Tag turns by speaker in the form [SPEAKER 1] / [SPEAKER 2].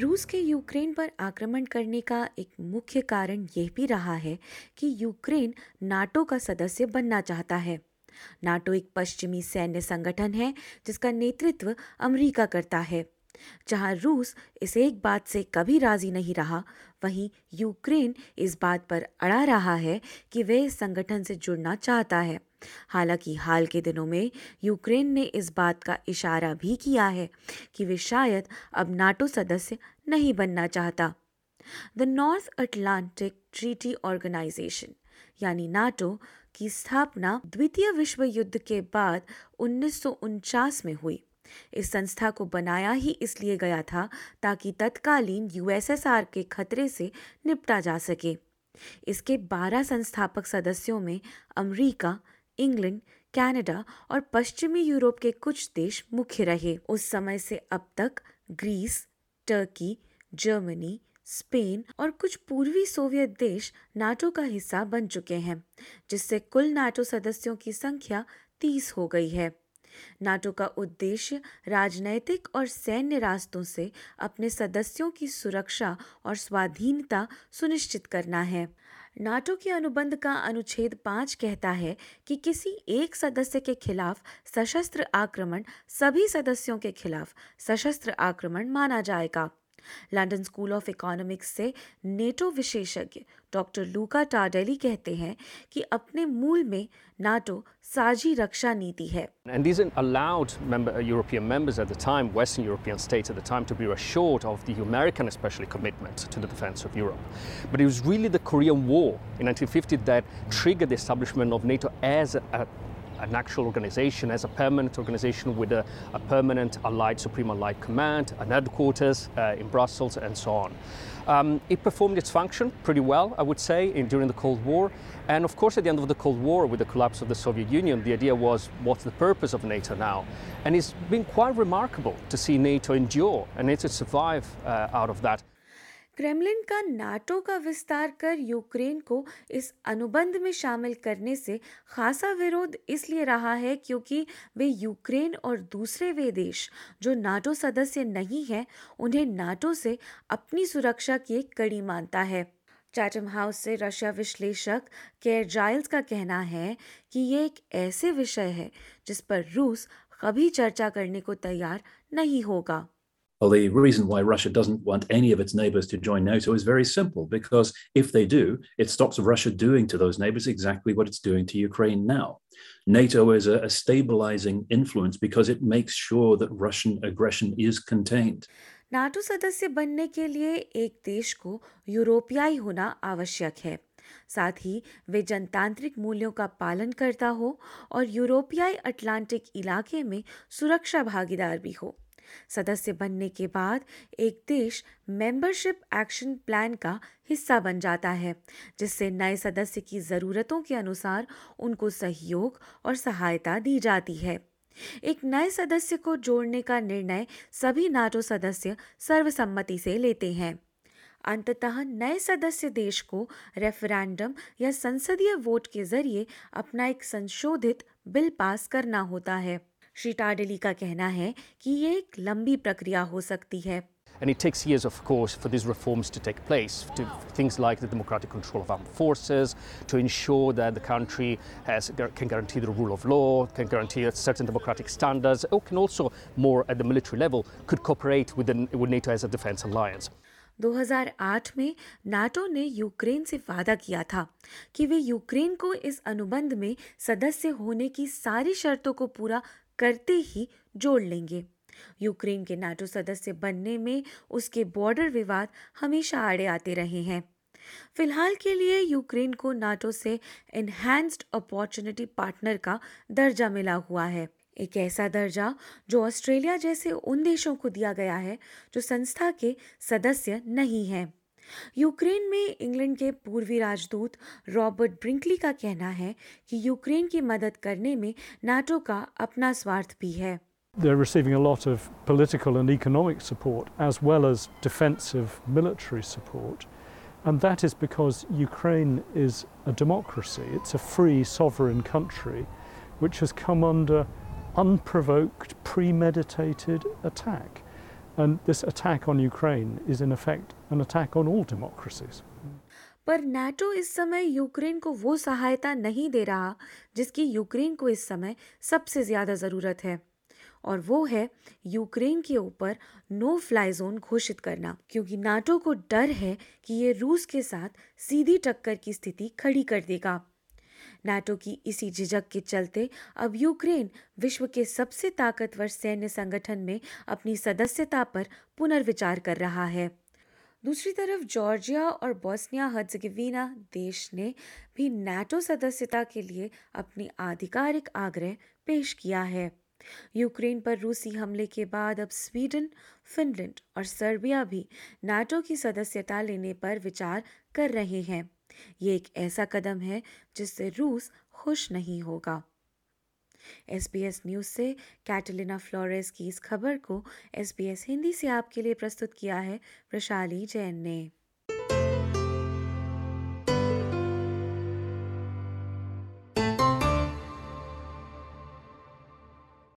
[SPEAKER 1] रूस के यूक्रेन पर आक्रमण करने का एक मुख्य कारण यह भी रहा है कि यूक्रेन नाटो का सदस्य बनना चाहता है। नाटो एक पश्चिमी सैन्य संगठन है, जिसका नेतृत्व अमेरिका करता है। जहाँ रूस इस एक बात से कभी राज़ी नहीं रहा, वहीं यूक्रेन इस बात पर अड़ा रहा है कि वह इस संगठन से जुड़ना चाहता है। हालाँकि हाल के दिनों में यूक्रेन ने इस बात का इशारा भी किया है कि वे शायद अब नाटो सदस्य नहीं बनना चाहता। The North Atlantic Treaty Organization यानी नाटो की स्थापना द्वितीय विश्व युद्ध के बाद उन्नीस सौ उनचास में हुई। इस संस्था को बनाया ही इसलिए गया था ताकि तत्कालीन यूएसएसआर के खतरे से निपटा जा सके। इसके 12 संस्थापक सदस्यों में अमेरिका इंग्लैंड, कनाडा और पश्चिमी यूरोप के कुछ देश मुख्य रहे। उस समय से अब तक ग्रीस, टर्की, जर्मनी, स्पेन और कुछ पूर्वी सोवियत देश नाटो का हिस्सा बन चुके हैं, जिससे कुल नाटो सदस्यों की संख्या तीस हो गई है। नाटो का उद्देश्य राजनैतिक और सैन्य रास्तों से अपने सदस्यों की सुरक्षा और स्वाधीनता सुनिश्चित करना है। नाटो के अनुबंध का अनुच्छेद पाँच कहता है कि किसी एक सदस्य के खिलाफ सशस्त्र आक्रमण सभी सदस्यों के खिलाफ सशस्त्र आक्रमण माना जाएगा। लंदन स्कूल ऑफ़ इकोनॉमिक्स से नेटो विशेषज्ञ डॉक्टर लूका टाडेली कहते हैं कि अपने मूल में नाटो साझी रक्षा नीति है।
[SPEAKER 2] And this allowed member European members at the time western European states at the time to be assured of the American specially commitments to the defence of Europe but it was really the Korean war in 1950 that triggered the establishment of NATO as a an actual organization, as a permanent organization with a, a permanent allied, supreme allied command, an headquarters uh, in Brussels, and so on. Um, it performed its function pretty well, I would say, in, during the Cold War. And of course, at the end of the Cold War, with the collapse of the Soviet Union, the idea was what's the purpose of NATO now? And it's been quite remarkable to see NATO endure and NATO survive uh, out of that.
[SPEAKER 1] Kremlin का NATO का विस्तार कर Ukraine को इस अनुबंध में शामिल करने से खासा विरोध इसलिए रहा है क्योंकि वे यूक्रेन और दूसरे वे देश जो नाटो सदस्य नहीं हैं, उन्हें नाटो से अपनी सुरक्षा की एक कड़ी मानता है। चैटम हाउस से रशिया विश्लेषक केयर जाइल्स का कहना है कि ये एक ऐसे विषय है जिस पर रूस कभी चर्चा करने को तैयार नहीं होगा।
[SPEAKER 3] Well, the reason why Russia doesn't want any of its neighbors to join NATO is very simple because if they do, it stops Russia doing to those neighbors exactly what it's doing to Ukraine now. NATO is a, a stabilizing influence because it makes sure that Russian aggression is contained.
[SPEAKER 1] NATO सदस्य बनने के लिए एक देश को यूरोपियाई होना आवश्यक है साथ ही वे जनतांत्रिक मूल्यों का पालन करता हो और यूरोपियाई अटलांटिक इलाके में सुरक्षा भागीदार भी हो सदस्य बनने के बाद एक देश मेंबरशिप एक्शन प्लान का हिस्सा बन जाता है, जिससे नए सदस्य की ज़रूरतों के अनुसार उनको सहयोग और सहायता दी जाती है। एक नए सदस्य को जोड़ने का निर्णय सभी नाटो सदस्य सर्वसम्मति से लेते हैं। अंततः नए सदस्य देश को रेफरेंडम या संसदीय वोट के ज़रिए अपना एक संशोधित बिल पास करना होता है। श्री टाडेली का कहना है कि ये एक लंबी प्रक्रिया हो सकती है
[SPEAKER 2] And it takes years, of course, for these reforms to take place. To things like the democratic control of armed forces, to ensure that the country has, can guarantee the rule of law, can guarantee certain democratic standards, or can also, more at the military level, could cooperate with, the, with NATO as a defense alliance.
[SPEAKER 1] 2008 में NATO ने Ukraine से वादा किया था कि वे Ukraine को इस अनुबंध में सदस्य होने की सारी शर्तों को पूरा करते ही जोड़ लेंगे। यूक्रेन के नाटो सदस्य बनने में उसके बॉर्डर विवाद हमेशा आड़े आते रहे हैं। फ़िलहाल के लिए यूक्रेन को नाटो से एनहेंस्ड अपॉर्चुनिटी पार्टनर का दर्जा मिला हुआ है। एक ऐसा दर्जा जो ऑस्ट्रेलिया जैसे उन देशों को दिया गया है जो संस्था के सदस्य नहीं हैं। यूक्रेन में इंग्लैंड के पूर्वी राजदूत रॉबर्ट ब्रिंकली का कहना है कि यूक्रेन की मदद करने में नाटो का अपना स्वार्थ भी है
[SPEAKER 4] They're receiving a lot of political and economic support as well as defensive military support. And that is because Ukraine is a democracy. It's a free, sovereign country which has come under unprovoked, premeditated attack. And this attack on Ukraine is, in effect, an attack on all democracies.
[SPEAKER 1] पर NATO इस समय Ukraine को वो सहायता नहीं दे रहा जिसकी Ukraine को इस समय सबसे ज़्यादा ज़रूरत है और वो है यूक्रेन के ऊपर नो फ्लाई जोन घोषित करना क्योंकि नाटो को डर है कि ये रूस के साथ सीधी टक्कर की स्थिति खड़ी कर देगा नाटो की इसी झिझक के चलते अब यूक्रेन विश्व के सबसे ताकतवर सैन्य संगठन में अपनी सदस्यता पर पुनर्विचार कर रहा है। दूसरी तरफ़ जॉर्जिया और बोस्निया हर्जगोविना देश ने भी नाटो सदस्यता के लिए अपनी आधिकारिक आग्रह पेश किया है। यूक्रेन पर रूसी हमले के बाद अब स्वीडन, फिनलैंड और सर्बिया भी नाटो की सदस्यता लेने पर विचार कर रहे हैं। ये एक ऐसा कदम है जिससे रूस खुश नहीं होगा। एसबीएस न्यूज़ से कैटलिना फ्लोरेस की इस खबर को एसबीएस हिंदी से आपके लिए प्रस्तुत किया है वैशाली जैन ने।